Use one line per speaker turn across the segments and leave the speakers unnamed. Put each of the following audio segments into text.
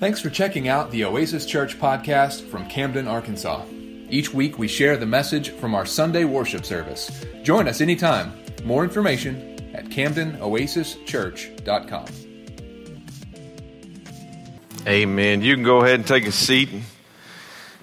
Thanks for checking out the Oasis Church podcast from Camden, Arkansas. Each week we share the message from our Sunday worship service. Join us anytime. More information at CamdenOasisChurch.com.
Amen. You can go ahead and take a seat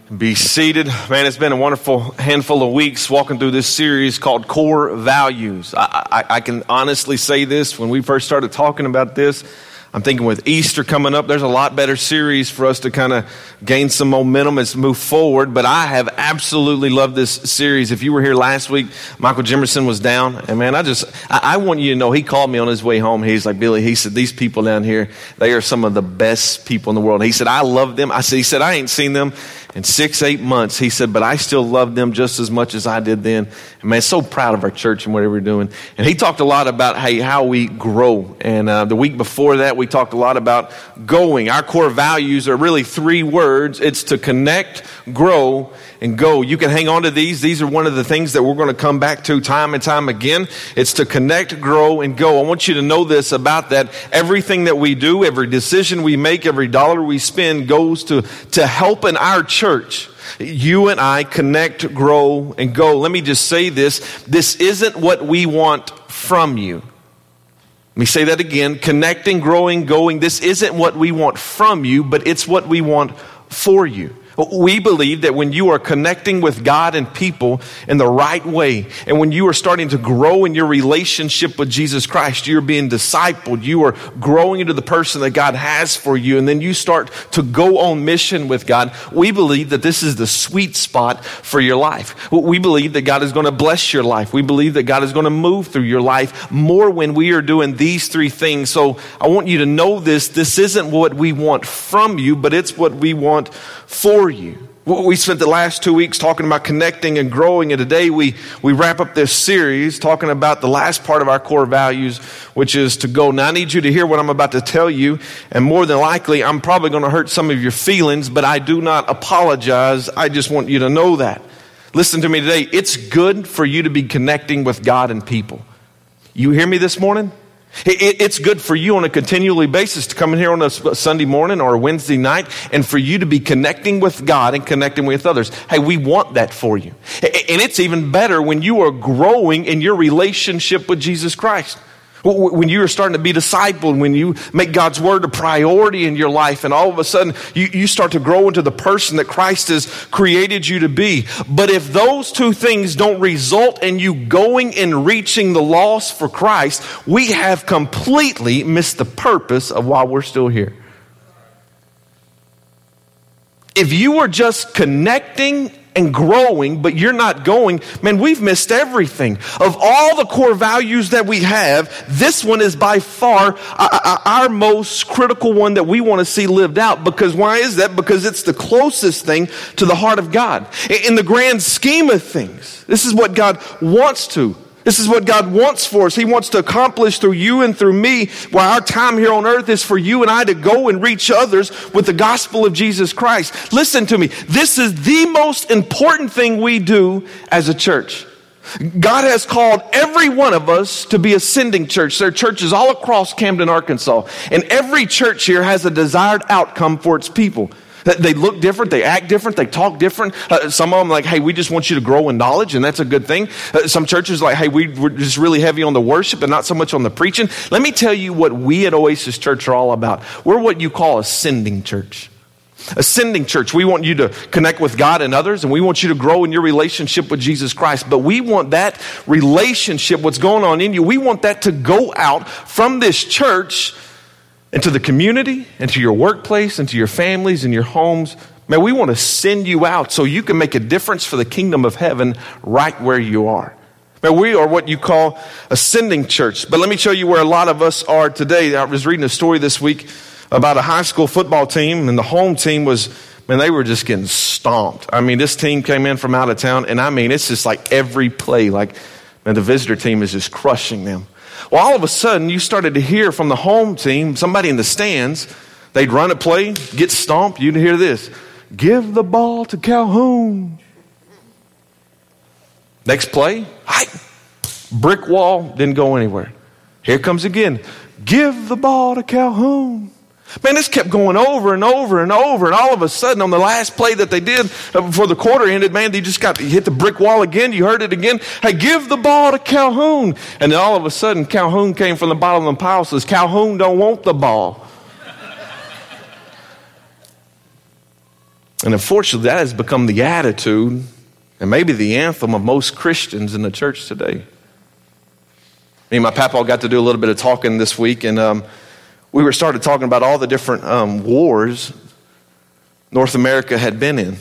and be seated. Man, it's been a wonderful handful of weeks walking through this series called Core Values. I, I, I can honestly say this when we first started talking about this. I'm thinking with Easter coming up, there's a lot better series for us to kind of gain some momentum as move forward. But I have absolutely loved this series. If you were here last week, Michael Jimerson was down, and man, I just I, I want you to know he called me on his way home. He's like Billy. He said these people down here, they are some of the best people in the world. He said I love them. I said he said I ain't seen them in six, eight months. He said, but I still love them just as much as I did then. And man, so proud of our church and whatever we're doing. And he talked a lot about hey, how we grow. And uh, the week before that, we talked a lot about going. Our core values are really three words. It's to connect, grow, and go. You can hang on to these. These are one of the things that we're going to come back to time and time again. It's to connect, grow, and go. I want you to know this about that. Everything that we do, every decision we make, every dollar we spend goes to, to help in our church. You and I connect, grow, and go. Let me just say this. This isn't what we want from you. Let me say that again. Connecting, growing, going. This isn't what we want from you, but it's what we want for you. We believe that when you are connecting with God and people in the right way, and when you are starting to grow in your relationship with Jesus Christ, you're being discipled, you are growing into the person that God has for you, and then you start to go on mission with God. We believe that this is the sweet spot for your life. We believe that God is going to bless your life. We believe that God is going to move through your life more when we are doing these three things. So I want you to know this. This isn't what we want from you, but it's what we want for you. We spent the last two weeks talking about connecting and growing, and today we, we wrap up this series talking about the last part of our core values, which is to go. Now, I need you to hear what I'm about to tell you, and more than likely, I'm probably going to hurt some of your feelings, but I do not apologize. I just want you to know that. Listen to me today. It's good for you to be connecting with God and people. You hear me this morning? It's good for you on a continually basis to come in here on a Sunday morning or a Wednesday night and for you to be connecting with God and connecting with others. Hey, we want that for you. And it's even better when you are growing in your relationship with Jesus Christ. When you are starting to be discipled, when you make God's word a priority in your life, and all of a sudden you, you start to grow into the person that Christ has created you to be. But if those two things don't result in you going and reaching the lost for Christ, we have completely missed the purpose of why we're still here. If you are just connecting and growing, but you're not going, man, we've missed everything. Of all the core values that we have, this one is by far uh, uh, uh, our most critical one that we want to see lived out. Because why is that? Because it's the closest thing to the heart of God. In the grand scheme of things, this is what God wants to this is what God wants for us. He wants to accomplish through you and through me. While our time here on earth is for you and I to go and reach others with the gospel of Jesus Christ. Listen to me. This is the most important thing we do as a church. God has called every one of us to be a sending church. There are churches all across Camden, Arkansas. And every church here has a desired outcome for its people. They look different, they act different, they talk different. Uh, some of them like, hey, we just want you to grow in knowledge, and that's a good thing. Uh, some churches like, hey, we, we're just really heavy on the worship and not so much on the preaching. Let me tell you what we at Oasis Church are all about. We're what you call a sending church. Ascending church. We want you to connect with God and others, and we want you to grow in your relationship with Jesus Christ. But we want that relationship, what's going on in you, we want that to go out from this church into the community, into your workplace, into your families and your homes. Man, we want to send you out so you can make a difference for the kingdom of heaven right where you are. Man, we are what you call a sending church. But let me show you where a lot of us are today. I was reading a story this week about a high school football team, and the home team was, man, they were just getting stomped. I mean, this team came in from out of town, and I mean, it's just like every play, like, man, the visitor team is just crushing them. Well, all of a sudden, you started to hear from the home team, somebody in the stands, they'd run a play, get stomped. You'd hear this Give the ball to Calhoun. Next play, hi, brick wall, didn't go anywhere. Here comes again. Give the ball to Calhoun. Man, this kept going over and over and over, and all of a sudden, on the last play that they did uh, before the quarter ended, man, they just got hit the brick wall again. You heard it again. Hey, give the ball to Calhoun, and then all of a sudden, Calhoun came from the bottom of the pile. Says Calhoun don't want the ball, and unfortunately, that has become the attitude and maybe the anthem of most Christians in the church today. Me and my papa got to do a little bit of talking this week, and um, we were started talking about all the different um, wars North America had been in.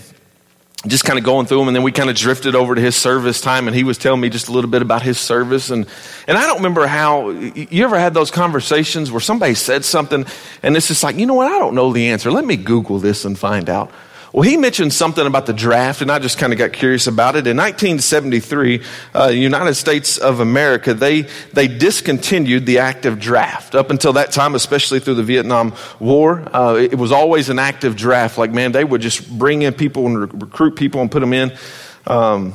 Just kind of going through them, and then we kind of drifted over to his service time, and he was telling me just a little bit about his service. And, and I don't remember how, you ever had those conversations where somebody said something, and it's just like, you know what, I don't know the answer. Let me Google this and find out. Well, he mentioned something about the draft, and I just kind of got curious about it. In 1973, uh, United States of America, they, they discontinued the active draft. Up until that time, especially through the Vietnam War, uh, it was always an active draft. Like, man, they would just bring in people and re- recruit people and put them in. Um,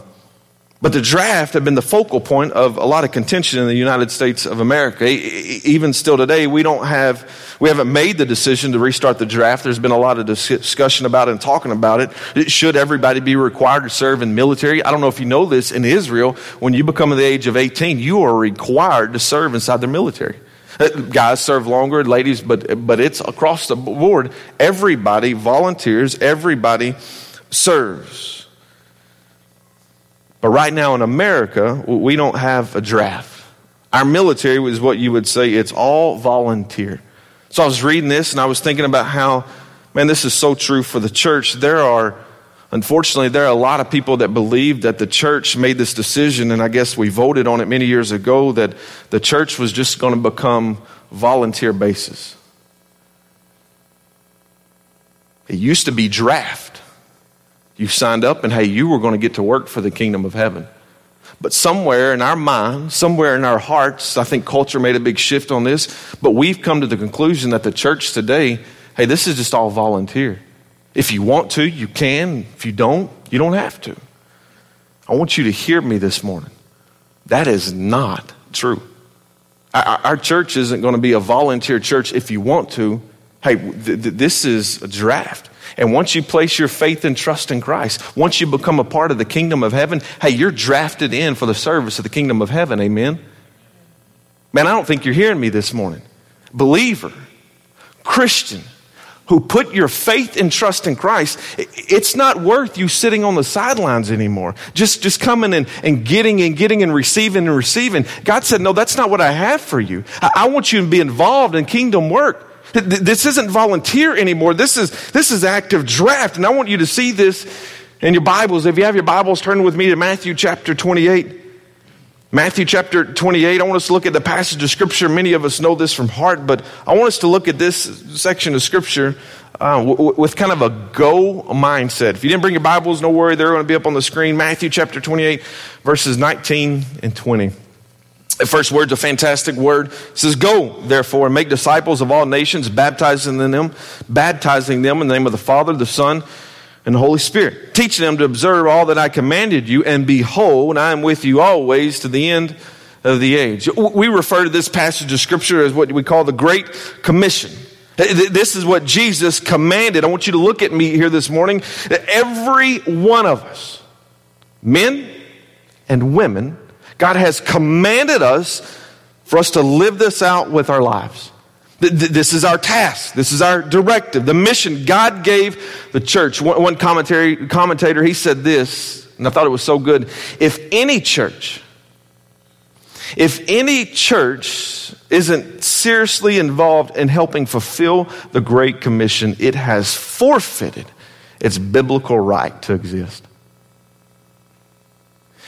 but the draft had been the focal point of a lot of contention in the United States of America. Even still today, we don't have, we haven't made the decision to restart the draft. There's been a lot of discussion about it and talking about it. Should everybody be required to serve in military? I don't know if you know this. In Israel, when you become the age of 18, you are required to serve inside their military. Uh, guys serve longer, ladies, but, but it's across the board. Everybody volunteers, everybody serves. But right now in America, we don't have a draft. Our military is what you would say it's all volunteer. So I was reading this and I was thinking about how, man, this is so true for the church. There are, unfortunately, there are a lot of people that believe that the church made this decision, and I guess we voted on it many years ago, that the church was just going to become volunteer basis. It used to be draft. You signed up, and hey, you were going to get to work for the kingdom of heaven. But somewhere in our minds, somewhere in our hearts, I think culture made a big shift on this, but we've come to the conclusion that the church today, hey, this is just all volunteer. If you want to, you can. If you don't, you don't have to. I want you to hear me this morning. That is not true. Our, church isn't going to be a volunteer church if you want to. Hey, th- th- this is a draft. And once you place your faith and trust in Christ, once you become a part of the kingdom of heaven, hey, you're drafted in for the service of the kingdom of heaven. Amen. Man, I don't think you're hearing me this morning. Believer, Christian, who put your faith and trust in Christ, it's not worth you sitting on the sidelines anymore. Just, just coming and, and getting and getting and receiving and receiving. God said, No, that's not what I have for you. I, I want you to be involved in kingdom work. This isn't volunteer anymore. This is, this is active draft. And I want you to see this in your Bibles. If you have your Bibles, turn with me to Matthew chapter 28. Matthew chapter 28, I want us to look at the passage of Scripture. Many of us know this from heart, but I want us to look at this section of Scripture uh, w- with kind of a go mindset. If you didn't bring your Bibles, no worry, they're going to be up on the screen. Matthew chapter 28, verses 19 and 20. The first word's a fantastic word. It says, Go, therefore, and make disciples of all nations, baptizing them, baptizing them in the name of the Father, the Son, and the Holy Spirit, teaching them to observe all that I commanded you, and behold, I am with you always to the end of the age. We refer to this passage of Scripture as what we call the Great Commission. This is what Jesus commanded. I want you to look at me here this morning. Every one of us, men and women, God has commanded us for us to live this out with our lives. This is our task. This is our directive, the mission God gave the church. One commentary, commentator, he said this, and I thought it was so good. If any church, if any church isn't seriously involved in helping fulfill the Great Commission, it has forfeited its biblical right to exist.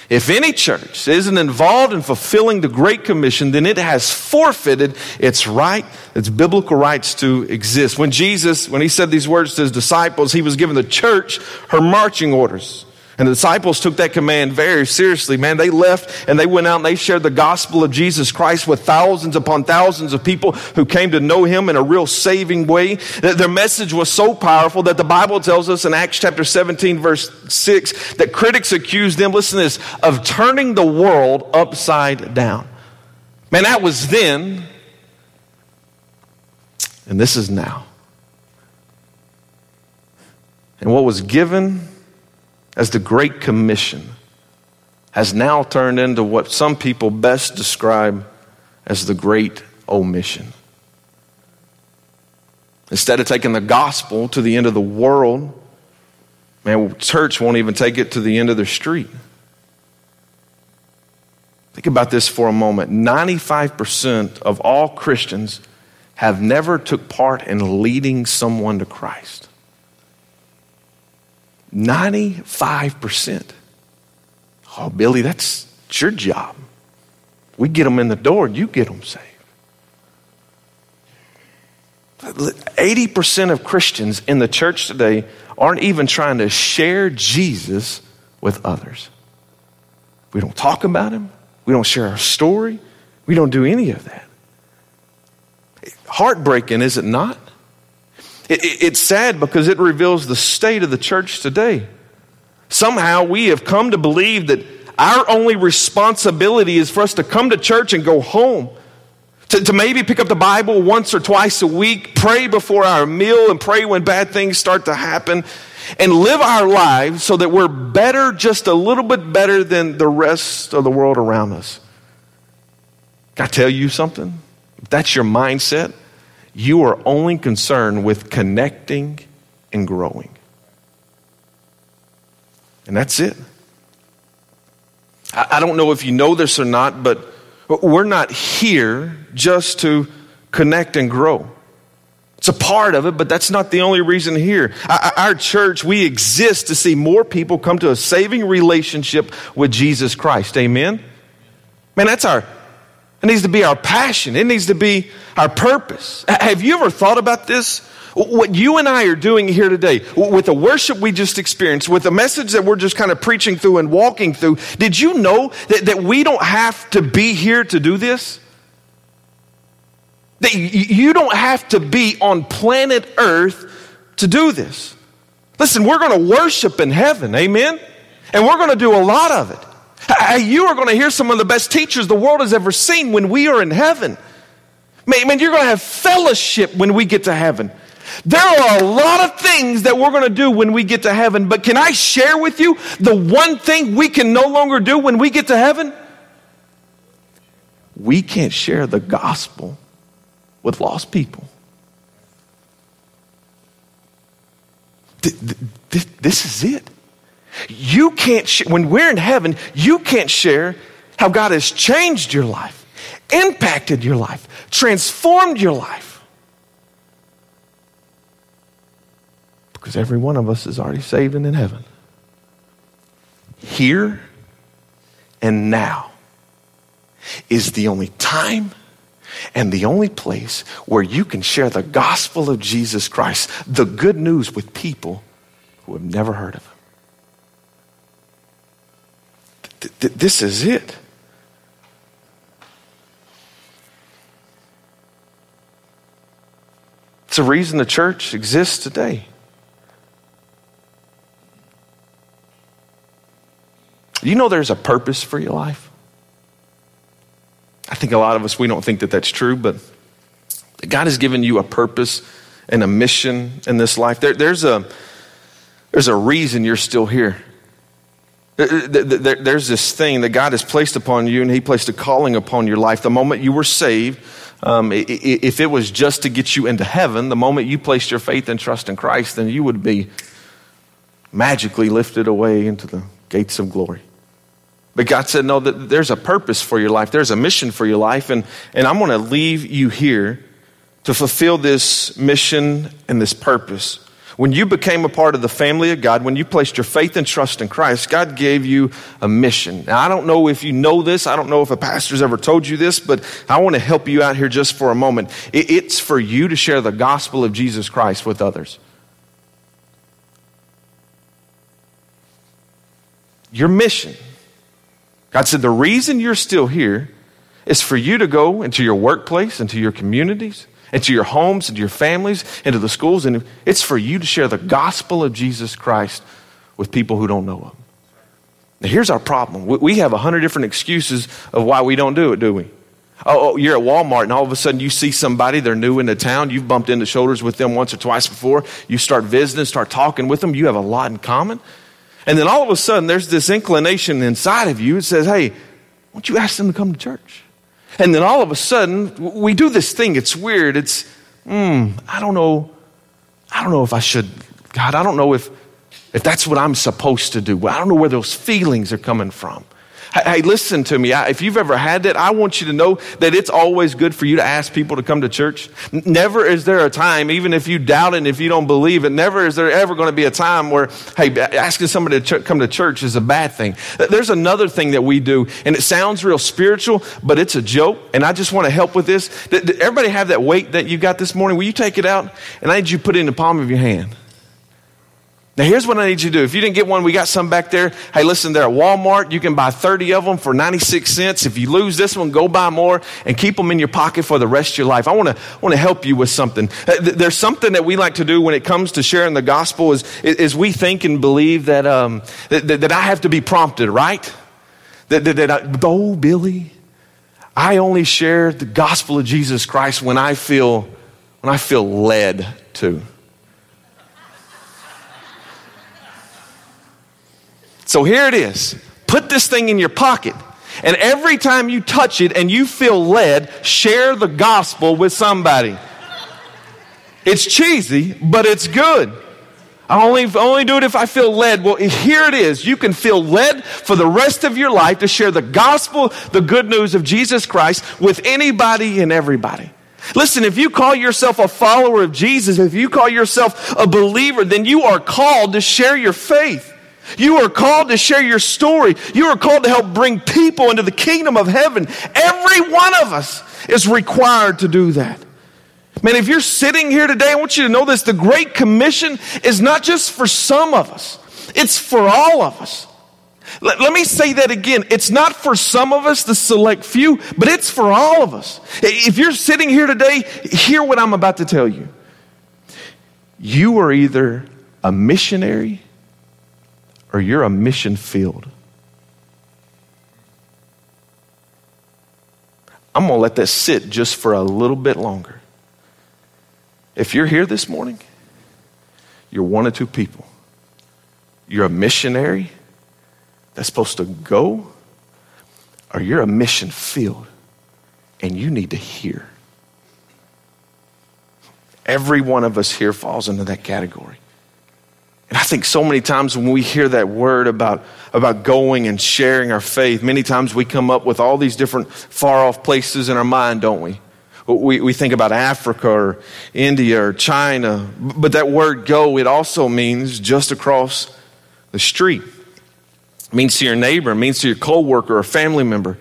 If any church isn't involved in fulfilling the Great Commission, then it has forfeited its right, its biblical rights to exist. When Jesus, when he said these words to his disciples, he was giving the church her marching orders. And the disciples took that command very seriously, man. They left and they went out and they shared the gospel of Jesus Christ with thousands upon thousands of people who came to know him in a real saving way. Their message was so powerful that the Bible tells us in Acts chapter 17, verse 6, that critics accused them, listen to this, of turning the world upside down. Man, that was then, and this is now. And what was given as the Great Commission has now turned into what some people best describe as the Great Omission. Instead of taking the gospel to the end of the world, man, church won't even take it to the end of their street. Think about this for a moment. 95% of all Christians have never took part in leading someone to Christ. 95%. Oh, Billy, that's your job. We get them in the door, you get them saved. 80% of Christians in the church today aren't even trying to share Jesus with others. We don't talk about him. We don't share our story. We don't do any of that. Heartbreaking, is it not? It, it, it's sad because it reveals the state of the church today. Somehow we have come to believe that our only responsibility is for us to come to church and go home. To, to, maybe pick up the Bible once or twice a week, pray before our meal, and pray when bad things start to happen, and live our lives so that we're better, just a little bit better than the rest of the world around us. Can I tell you something? If that's your mindset, you are only concerned with connecting and growing. And that's it. I, don't know if you know this or not, but we're not here just to connect and grow. It's a part of it, but that's not the only reason here. Our church, we exist to see more people come to a saving relationship with Jesus Christ. Amen? Man, that's our, it needs to be our passion. It needs to be our purpose. Have you ever thought about this? What you and I are doing here today, with the worship we just experienced, with the message that we're just kind of preaching through and walking through, did you know that, that we don't have to be here to do this? That you don't have to be on planet Earth to do this. Listen, we're going to worship in heaven, amen? And we're going to do a lot of it. You are going to hear some of the best teachers the world has ever seen when we are in heaven. Man, you're going to have fellowship when we get to heaven. There are a lot of things that we're going to do when we get to heaven, but can I share with you the one thing we can no longer do when we get to heaven? We can't share the gospel with lost people. This is it. You can't, sh- when we're in heaven, you can't share how God has changed your life, impacted your life, transformed your life. Because every one of us is already saved and in heaven. Here and now is the only time and the only place where you can share the gospel of Jesus Christ, the good news with people who have never heard of him. This is it. It's the reason the church exists today. You know there's a purpose for your life? I think a lot of us, we don't think that that's true, but God has given you a purpose and a mission in this life. There, there's, a, there's a reason you're still here. There's this thing that God has placed upon you, and He placed a calling upon your life. The moment you were saved, um, if it was just to get you into heaven, the moment you placed your faith and trust in Christ, then you would be magically lifted away into the gates of glory. But God said, no, there's a purpose for your life. There's a mission for your life. And, and I'm going to leave you here to fulfill this mission and this purpose. When you became a part of the family of God, when you placed your faith and trust in Christ, God gave you a mission. Now, I don't know if you know this. I don't know if a pastor's ever told you this, but I want to help you out here just for a moment. It's for you to share the gospel of Jesus Christ with others. Your mission God said, The reason you're still here is for you to go into your workplace, into your communities, into your homes, into your families, into the schools, and it's for you to share the gospel of Jesus Christ with people who don't know Him. Now, here's our problem we have a hundred different excuses of why we don't do it, do we? Oh, oh, you're at Walmart and all of a sudden you see somebody, they're new in the town. You've bumped into shoulders with them once or twice before. You start visiting, start talking with them. You have a lot in common. And then all of a sudden there's this inclination inside of you that says, hey, won't you ask them to come to church? And then all of a sudden we do this thing. It's weird. It's, hmm, I don't know. I don't know if I should, God, I don't know if, if that's what I'm supposed to do. I don't know where those feelings are coming from. Hey, listen to me. If you've ever had that, I want you to know that it's always good for you to ask people to come to church. Never is there a time, even if you doubt it and if you don't believe it, never is there ever going to be a time where, hey, asking somebody to come to church is a bad thing. There's another thing that we do, and it sounds real spiritual, but it's a joke, and I just want to help with this. Everybody have that weight that you got this morning? Will you take it out? And I need you to put it in the palm of your hand. Now, here's what I need you to do. If you didn't get one, we got some back there. Hey, listen, they're at Walmart. You can buy 30 of them for 96 cents. If you lose this one, go buy more and keep them in your pocket for the rest of your life. I want to, want to help you with something. Uh, there's something that we like to do when it comes to sharing the gospel is, is we think and believe that, um, that, that, I have to be prompted, right? That, that, that I, oh, Billy, I only share the gospel of Jesus Christ when I feel, when I feel led to. So here it is. Put this thing in your pocket. And every time you touch it and you feel led, share the gospel with somebody. It's cheesy, but it's good. I only, only do it if I feel led. Well, here it is. You can feel led for the rest of your life to share the gospel, the good news of Jesus Christ with anybody and everybody. Listen, if you call yourself a follower of Jesus, if you call yourself a believer, then you are called to share your faith. You are called to share your story. You are called to help bring people into the kingdom of heaven. Every one of us is required to do that. Man, if you're sitting here today, I want you to know this. The Great Commission is not just for some of us, it's for all of us. Let, let, me say that again. It's not for some of us, the select few, but it's for all of us. If you're sitting here today, hear what I'm about to tell you. You are either a missionary or you're a mission field. I'm going to let that sit just for a little bit longer. If you're here this morning, you're one or two people. You're a missionary that's supposed to go, or you're a mission field and you need to hear. Every one of us here falls into that category. And I think so many times when we hear that word about, about going and sharing our faith, many times we come up with all these different far off places in our mind, don't we? We, we think about Africa or India or China, but that word go, it also means just across the street. It means to your neighbor, it means to your coworker or family member.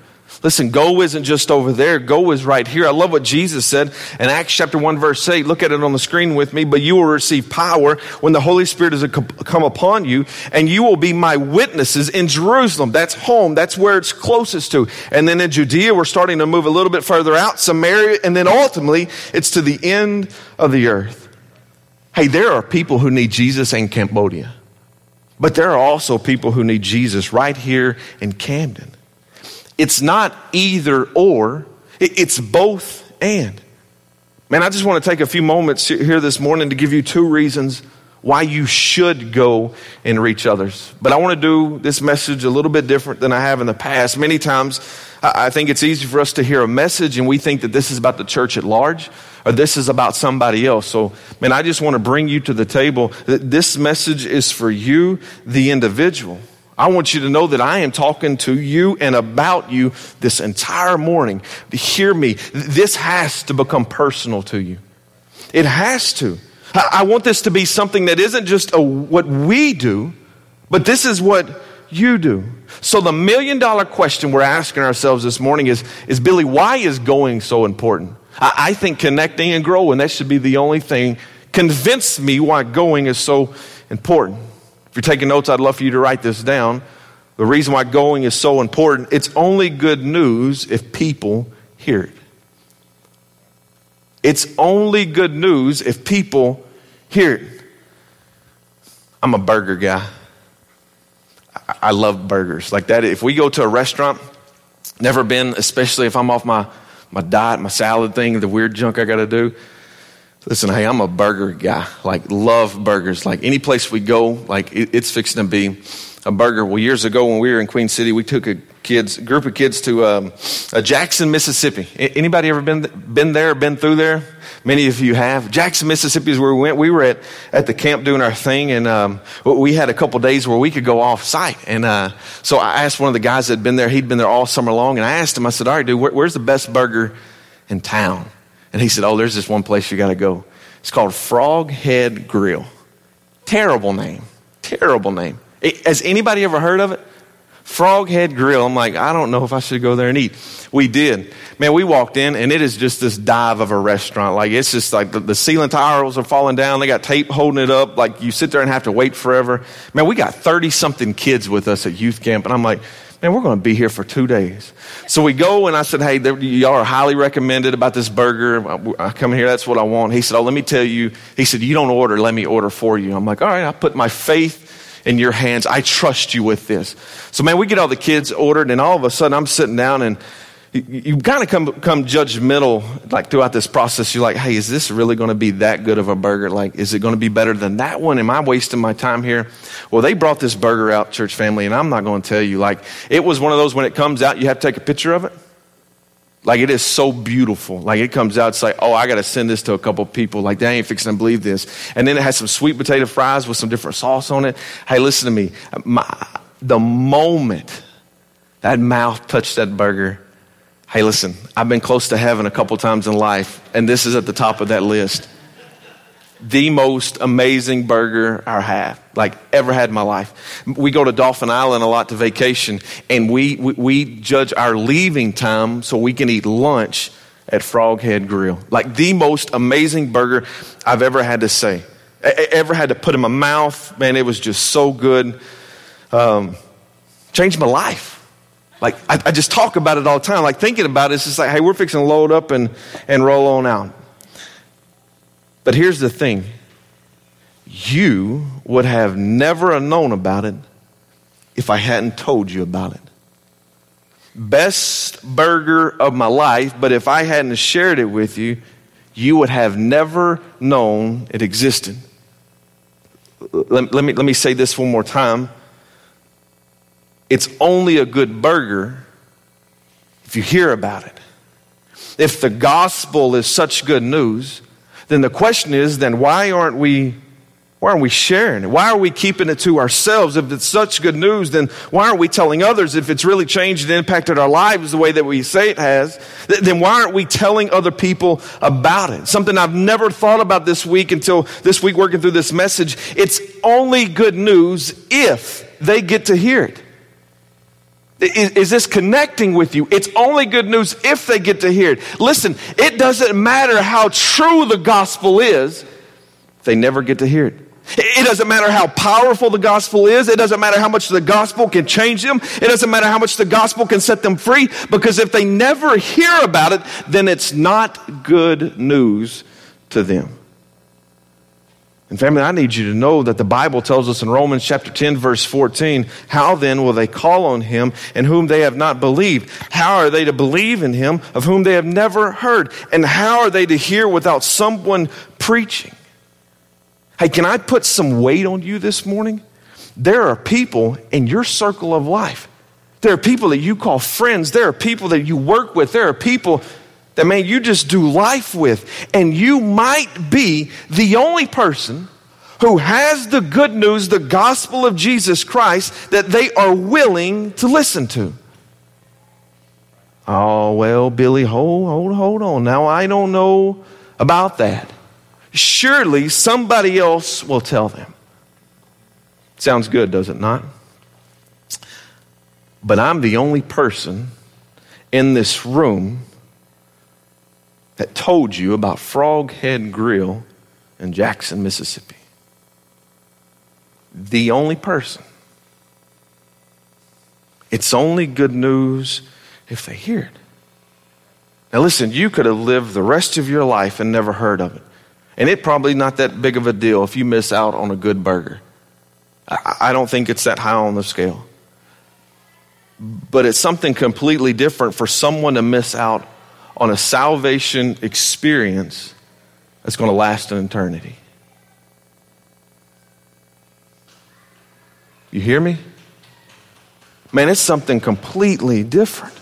Listen, go isn't just over there. Go is right here. I love what Jesus said in Acts chapter 1 verse 8. Look at it on the screen with me. But you will receive power when the Holy Spirit has come upon you and you will be my witnesses in Jerusalem. That's home. That's where it's closest to. And then in Judea, we're starting to move a little bit further out, Samaria, and then ultimately it's to the end of the earth. Hey, there are people who need Jesus in Cambodia. But there are also people who need Jesus right here in Camden. It's not either or, it's both and. Man, I just want to take a few moments here this morning to give you two reasons why you should go and reach others. But I want to do this message a little bit different than I have in the past. Many times, I think it's easy for us to hear a message and we think that this is about the church at large or this is about somebody else. So, man, I just want to bring you to the table. That this message is for you, the individual. I want you to know that I am talking to you and about you this entire morning. Hear me. This has to become personal to you. It has to. I want this to be something that isn't just a, what we do, but this is what you do. So the million dollar question we're asking ourselves this morning is, is Billy, why is going so important? I, I think connecting and growing, that should be the only thing. Convince me why going is so important. If you're taking notes, I'd love for you to write this down. The reason why going is so important, it's only good news if people hear it. It's only good news if people hear it. I'm a burger guy. I love burgers like that. If we go to a restaurant, never been, especially if I'm off my my diet, my salad thing, the weird junk I got to do. Listen, hey, I'm a burger guy. Like, love burgers. Like, any place we go, like, it, it's fixing to be a burger. Well, years ago when we were in Queen City, we took a kids, group of kids to um, Jackson, Mississippi. Anybody ever been been there? Been through there? Many of you have. Jackson, Mississippi is where we went. We were at, at the camp doing our thing, and um, we had a couple days where we could go off site. And uh, so I asked one of the guys that had been there. He'd been there all summer long, and I asked him. I said, "All right, dude, where, where's the best burger in town?" And he said, "Oh, there's this one place you got to go. It's called Frog Head Grill. Terrible name. Terrible name. Has anybody ever heard of it? Froghead Grill. I'm like, I don't know if I should go there and eat. We did. Man, we walked in and it is just this dive of a restaurant. Like it's just like the, the ceiling tiles are falling down. They got tape holding it up. Like you sit there and have to wait forever. Man, we got 30 something kids with us at youth camp and I'm like, man, we're going to be here for two days. So we go, and I said, hey, y'all are highly recommended about this burger. I come here, that's what I want. He said, oh, let me tell you. He said, you don't order, let me order for you. I'm like, all right, I put my faith in your hands. I trust you with this. So, man, we get all the kids ordered, and all of a sudden I'm sitting down and you, kind of come, come judgmental like throughout this process. You're like, hey, is this really going to be that good of a burger? Like, is it going to be better than that one? Am I wasting my time here? Well, they brought this burger out, church family, and I'm not going to tell you. Like, it was one of those when it comes out, you have to take a picture of it. Like it is so beautiful. Like it comes out, it's like, oh, I got to send this to a couple people. Like they ain't fixing to believe this. And then it has some sweet potato fries with some different sauce on it. Hey, listen to me. My, the moment that mouth touched that burger, hey, listen, I've been close to heaven a couple times in life, and this is at the top of that list the most amazing burger I have, like ever had in my life. We go to Dauphin Island a lot to vacation, and we, we, we judge our leaving time so we can eat lunch at Froghead Grill. Like the most amazing burger I've ever had to say, ever had to put in my mouth. Man, it was just so good. Um, changed my life. Like I, I, just talk about it all the time. Like thinking about it, it's just like, hey, we're fixing to load up and, and roll on out. But here's the thing you would have never known about it if I hadn't told you about it. Best burger of my life, but if I hadn't shared it with you, you would have never known it existed. Let, let, me, let me say this one more time. It's only a good burger if you hear about it. If the gospel is such good news, then the question is then why aren't we why aren't we sharing it? Why are we keeping it to ourselves? If it's such good news, then why aren't we telling others? If it's really changed and impacted our lives the way that we say it has, then why aren't we telling other people about it? Something I've never thought about this week until this week working through this message. It's only good news if they get to hear it. Is, is, this connecting with you? It's only good news if they get to hear it. Listen, it doesn't matter how true the gospel is, they never get to hear it. It doesn't matter how powerful the gospel is. It doesn't matter how much the gospel can change them. It doesn't matter how much the gospel can set them free. Because if they never hear about it, then it's not good news to them. And family, I need you to know that the Bible tells us in Romans chapter 10 verse 14, how then will they call on him in whom they have not believed? How are they to believe in him of whom they have never heard? And how are they to hear without someone preaching? Hey, can I put some weight on you this morning? There are people in your circle of life. There are people that you call friends. There are people that you work with. There are people that, man, you just do life with. And you might be the only person who has the good news, the gospel of Jesus Christ, that they are willing to listen to. Oh, well, Billy, hold, hold, hold on. Now, I don't know about that. Surely somebody else will tell them. Sounds good, does it not? But I'm the only person in this room that told you about Froghead Grill in Jackson, Mississippi. The only person. It's only good news if they hear it. Now, listen, you could have lived the rest of your life and never heard of it. And it probably not that big of a deal if you miss out on a good burger. I don't think it's that high on the scale. But it's something completely different for someone to miss out on a salvation experience that's going to last an eternity. You hear me? Man, it's something completely different.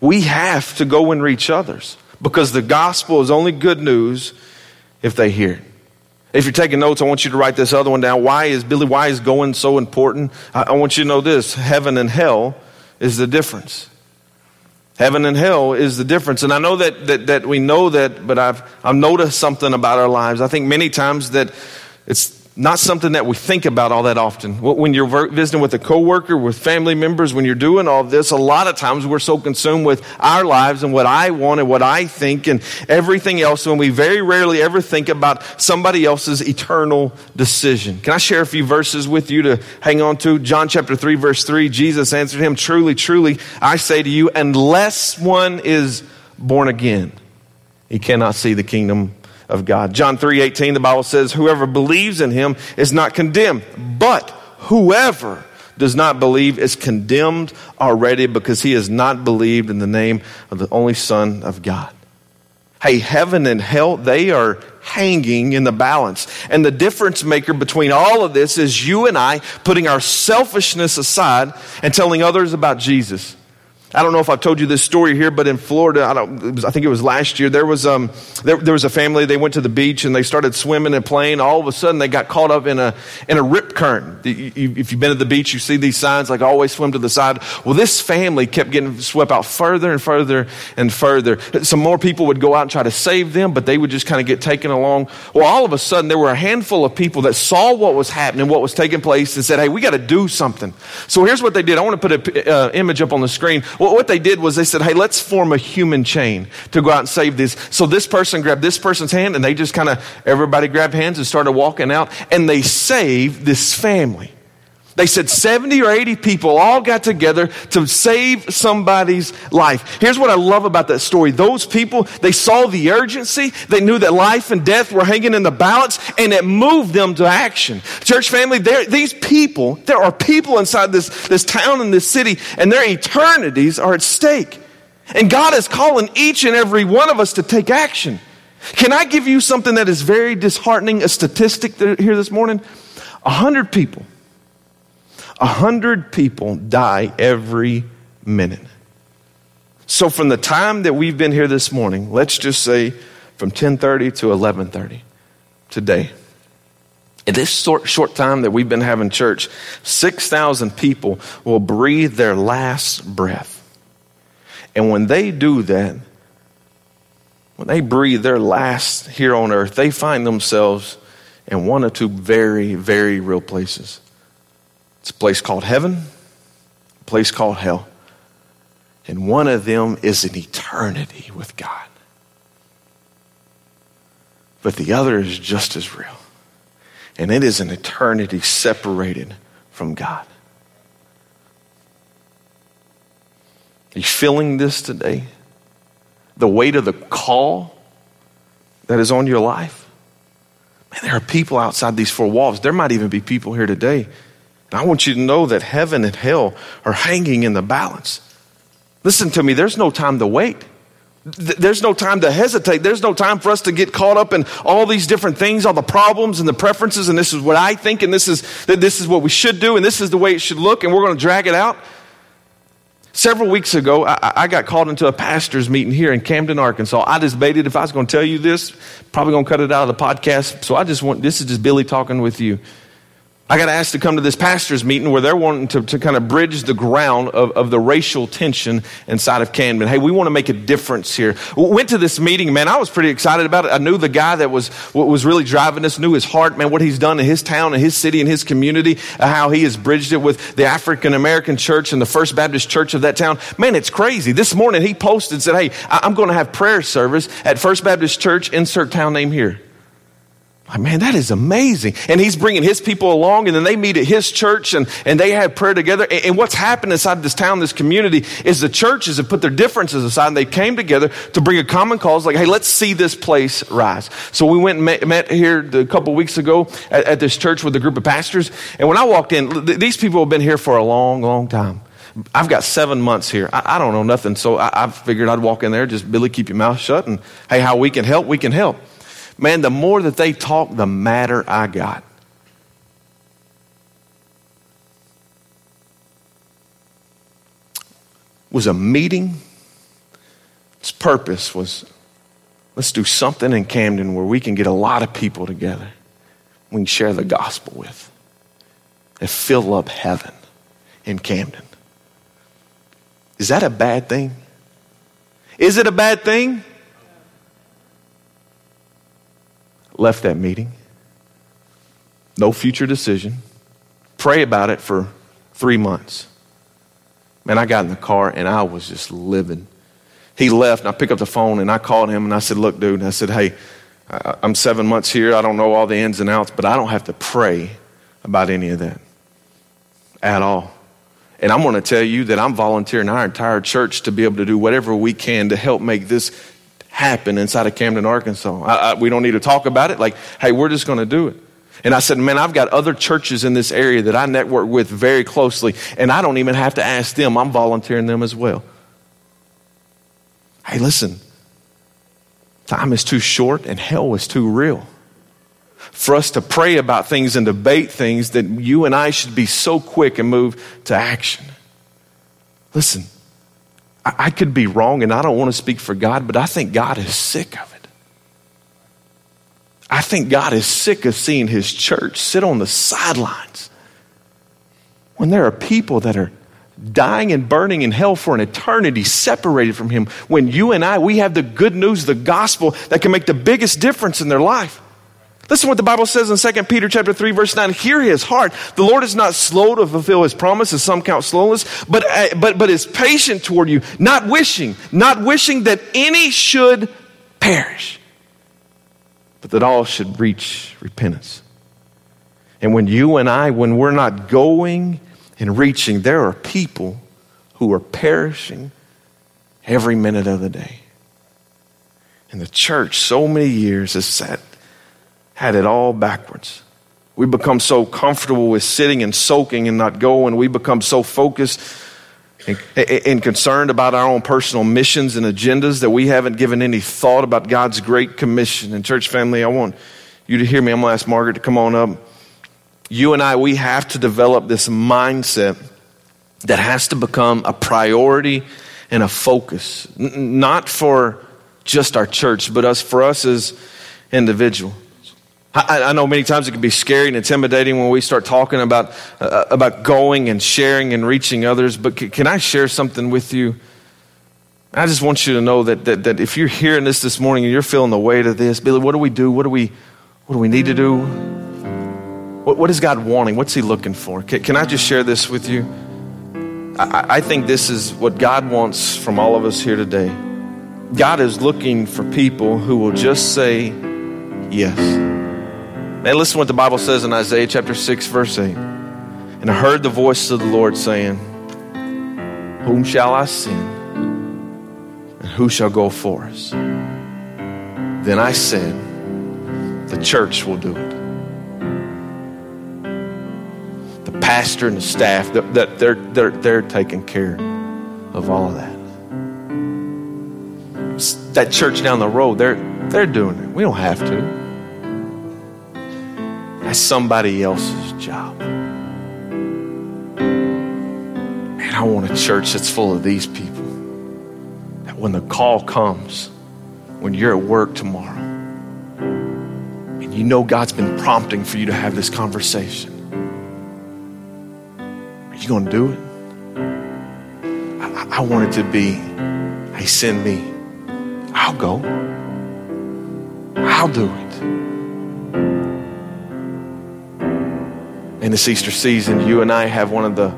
We have to go and reach others because the gospel is only good news if they hear it. If you're taking notes, I want you to write this other one down. Why is Billy, why is going so important? I, I want you to know this heaven and hell is the difference. Heaven and hell is the difference. And I know that, that, that we know that, but I've, I've noticed something about our lives. I think many times that it's not something that we think about all that often. When you're visiting with a coworker, with family members, when you're doing all this, a lot of times we're so consumed with our lives and what I want and what I think and everything else when we very rarely ever think about somebody else's eternal decision. Can I share a few verses with you to hang on to? John chapter 3 verse 3, Jesus answered him, truly, truly, I say to you, unless one is born again, he cannot see the kingdom of God. John 3:18 the Bible says whoever believes in him is not condemned, but whoever does not believe is condemned already because he has not believed in the name of the only son of God. Hey, heaven and hell, they are hanging in the balance. And the difference maker between all of this is you and I putting our selfishness aside and telling others about Jesus. I don't know if I've told you this story here, but in Florida, I, was, I think it was last year, there was, um, there, there, was a family, they went to the beach and they started swimming and playing. All of a sudden, they got caught up in a, in a rip current. if you've been at the beach, you see these signs like always swim to the side. Well, this family kept getting swept out further and further and further. Some more people would go out and try to save them, but they would just kind of get taken along. Well, all of a sudden, there were a handful of people that saw what was happening, what was taking place, and said, hey, we got to do something. So here's what they did. I want to put an uh, image up on the screen. Well, what they did was they said, hey, let's form a human chain to go out and save this. So this person grabbed this person's hand and they just kind of, everybody grabbed hands and started walking out and they saved this family. They said 70 or 80 people all got together to save somebody's life. Here's what I love about that story. Those people, they saw the urgency. They knew that life and death were hanging in the balance and it moved them to action. Church family, these people, there are people inside this, this town and this city and their eternities are at stake. And God is calling each and every one of us to take action. Can I give you something that is very disheartening, a statistic here this morning? A hundred people a hundred people die every minute. So from the time that we've been here this morning, let's just say from 10:30 to 11:30 today. In this short, short time that we've been having church, 6,000 people will breathe their last breath. And when they do that, when they breathe their last here on earth, they find themselves in one or two very, very real places. It's a place called heaven, a place called hell. And one of them is an eternity with God. But the other is just as real. And it is an eternity separated from God. Are you feeling this today? The weight of the call that is on your life? Man, there are people outside these four walls. There might even be people here today I want you to know that heaven and hell are hanging in the balance. Listen to me, there's no time to wait. There's no time to hesitate. There's no time for us to get caught up in all these different things, all the problems and the preferences, and this is what I think, and this is, this is what we should do, and this is the way it should look, and we're going to drag it out. Several weeks ago, I, I, got called into a pastor's meeting here in Camden, Arkansas. I just debated if I was going to tell you this, probably going to cut it out of the podcast. So I just want, this is just Billy talking with you. I got asked to come to this pastor's meeting where they're wanting to, to kind of bridge the ground of, of the racial tension inside of Camden. Hey, we want to make a difference here. Went to this meeting, man. I was pretty excited about it. I knew the guy that was, what was really driving this, knew his heart, man, what he's done in his town and his city and his community, uh, how he has bridged it with the African American church and the First Baptist church of that town. Man, it's crazy. This morning he posted, said, Hey, I'm going to have prayer service at First Baptist Church, insert town name here. Like, man, that is amazing. And he's bringing his people along, and then they meet at his church and, and they have prayer together. And, and what's happened inside this town, this community, is the churches have put their differences aside and they came together to bring a common cause like, hey, let's see this place rise. So we went and met, here a couple weeks ago at, at, this church with a group of pastors. And when I walked in, th- these people have been here for a long, long time. I've got seven months here. I, I don't know nothing, so I, I figured I'd walk in there, just Billy, keep your mouth shut, and hey, how we can help, we can help. Man, the more that they talk, the madder I got. was a meeting. Its purpose was let's do something in Camden where we can get a lot of people together we can share the gospel with and fill up heaven in Camden. Is that a bad thing? Is it a bad thing? Left that meeting. No future decision. Pray about it for three months. Man, I got in the car and I was just living. He left and I picked up the phone and I called him and I said, Look, dude, I said, Hey, I'm seven months here. I don't know all the ins and outs, but I don't have to pray about any of that at all. And I'm going to tell you that I'm volunteering our entire church to be able to do whatever we can to help make this happen inside of Camden, Arkansas. I, I, we don't need to talk about it. Like, hey, we're just going to do it. And I said, man, I've got other churches in this area that I network with very closely, and I don't even have to ask them. I'm volunteering them as well. Hey, listen, time is too short and hell is too real for us to pray about things and debate things that you and I should be so quick and move to action. Listen, I, could be wrong and I don't want to speak for God, but I think God is sick of it. I think God is sick of seeing his church sit on the sidelines when there are people that are dying and burning in hell for an eternity separated from him when you and I we have the good news the gospel that can make the biggest difference in their life listen what the bible says in 2 peter chapter 3 verse 9 hear his heart the lord is not slow to fulfill his promise as some count slowness but uh, but but is patient toward you not wishing not wishing that any should perish but that all should reach repentance. And when you and I, when we're not going and reaching, there are people who are perishing every minute of the day. And the church, so many years, has sat, had it all backwards. We become so comfortable with sitting and soaking and not going. We become so focused and, and, concerned about our own personal missions and agendas that we haven't given any thought about God's great commission. And, church family, I want you to hear me. I'm going to ask Margaret to come on up. You and I, we have to develop this mindset that has to become a priority and a focus, N- not for just our church, but us for us as individuals. I, I, know many times it can be scary and intimidating when we start talking about, uh, about going and sharing and reaching others, but c- can I share something with you? I just want you to know that, that, that if you're hearing this this morning and you're feeling the weight of this, Billy, what do we do? What do we, what do we need to do? What, what is God wanting? What's He looking for? Can, can I just share this with you? I, I think this is what God wants from all of us here today. God is looking for people who will just say yes. Man, listen to what the Bible says in Isaiah chapter 6, verse 8. And I heard the voice of the Lord saying, Whom shall I send? And who shall go for us? Then I said, The church will do it. The pastor and the staff, that they're, they're, they're taking care of all of that. That church down the road, they're, they're doing it. We don't have to. That's somebody else's job. Man, I want a church that's full of these people. That when the call comes, when you're at work tomorrow, and you know God's been prompting for you to have this conversation, are you going to do it? I, I want it to be, hey, send me. I'll go. I'll do it. In this Easter season, you and I have one of the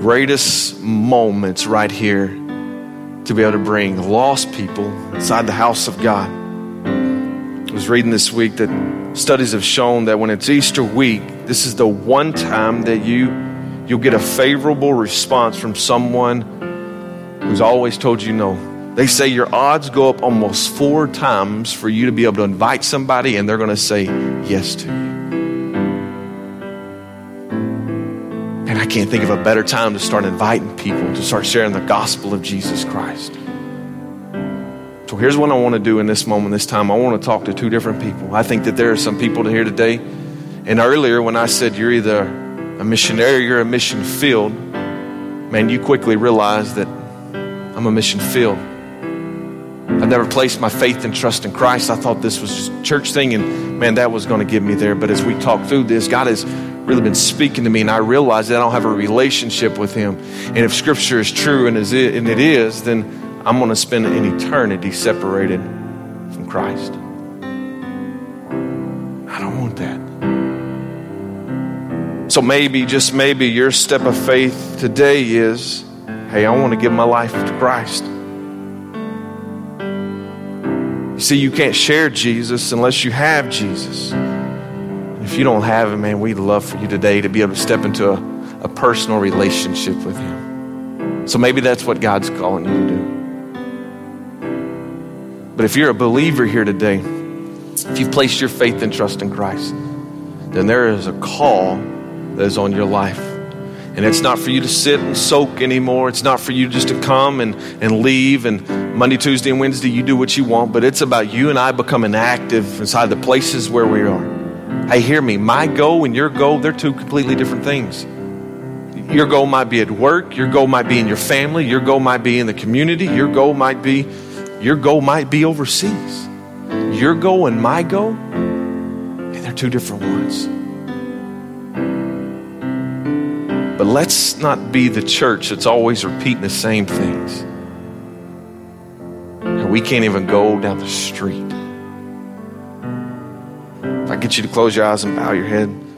greatest moments right here to be able to bring lost people inside the house of God. I was reading this week that studies have shown that when it's Easter week, this is the one time that you you'll get a favorable response from someone who's always told you no. They say your odds go up almost four times for you to be able to invite somebody and they're going to say yes to you. I can't think of a better time to start inviting people to start sharing the gospel of Jesus Christ. So here's what I want to do in this moment, this time. I want to talk to two different people. I think that there are some people here today. And earlier, when I said you're either a missionary or you're a mission field, man, you quickly realize that I'm a mission field. I've never placed my faith and trust in Christ. I thought this was just church thing, and man, that was going to get me there. But as we talk through this, God has really been speaking to me, and I realize that I don't have a relationship with Him. And if Scripture is true, and, is it, and it is, then I'm going to spend an eternity separated from Christ. I don't want that. So maybe, just maybe, your step of faith today is hey, I want to give my life to Christ. You see, you can't share Jesus unless you have Jesus. If you don't have him, man, we'd love for you today to be able to step into a, a personal relationship with him. So maybe that's what God's calling you to do. But if you're a believer here today, if you've placed your faith and trust in Christ, then there is a call that is on your life. And it's not for you to sit and soak anymore. It's not for you just to come and, and leave and Monday, Tuesday, and Wednesday you do what you want, but it's about you and I becoming active inside the places where we are. Hey, hear me. My goal and your goal, they're two completely different things. Your goal might be at work, your goal might be in your family, your goal might be in the community, your goal might be your goal might be overseas. Your goal and my goal, and they're two different ones. But let's not be the church that's always repeating the same things. And we can't even go down the street. If I get you to close your eyes and bow your head.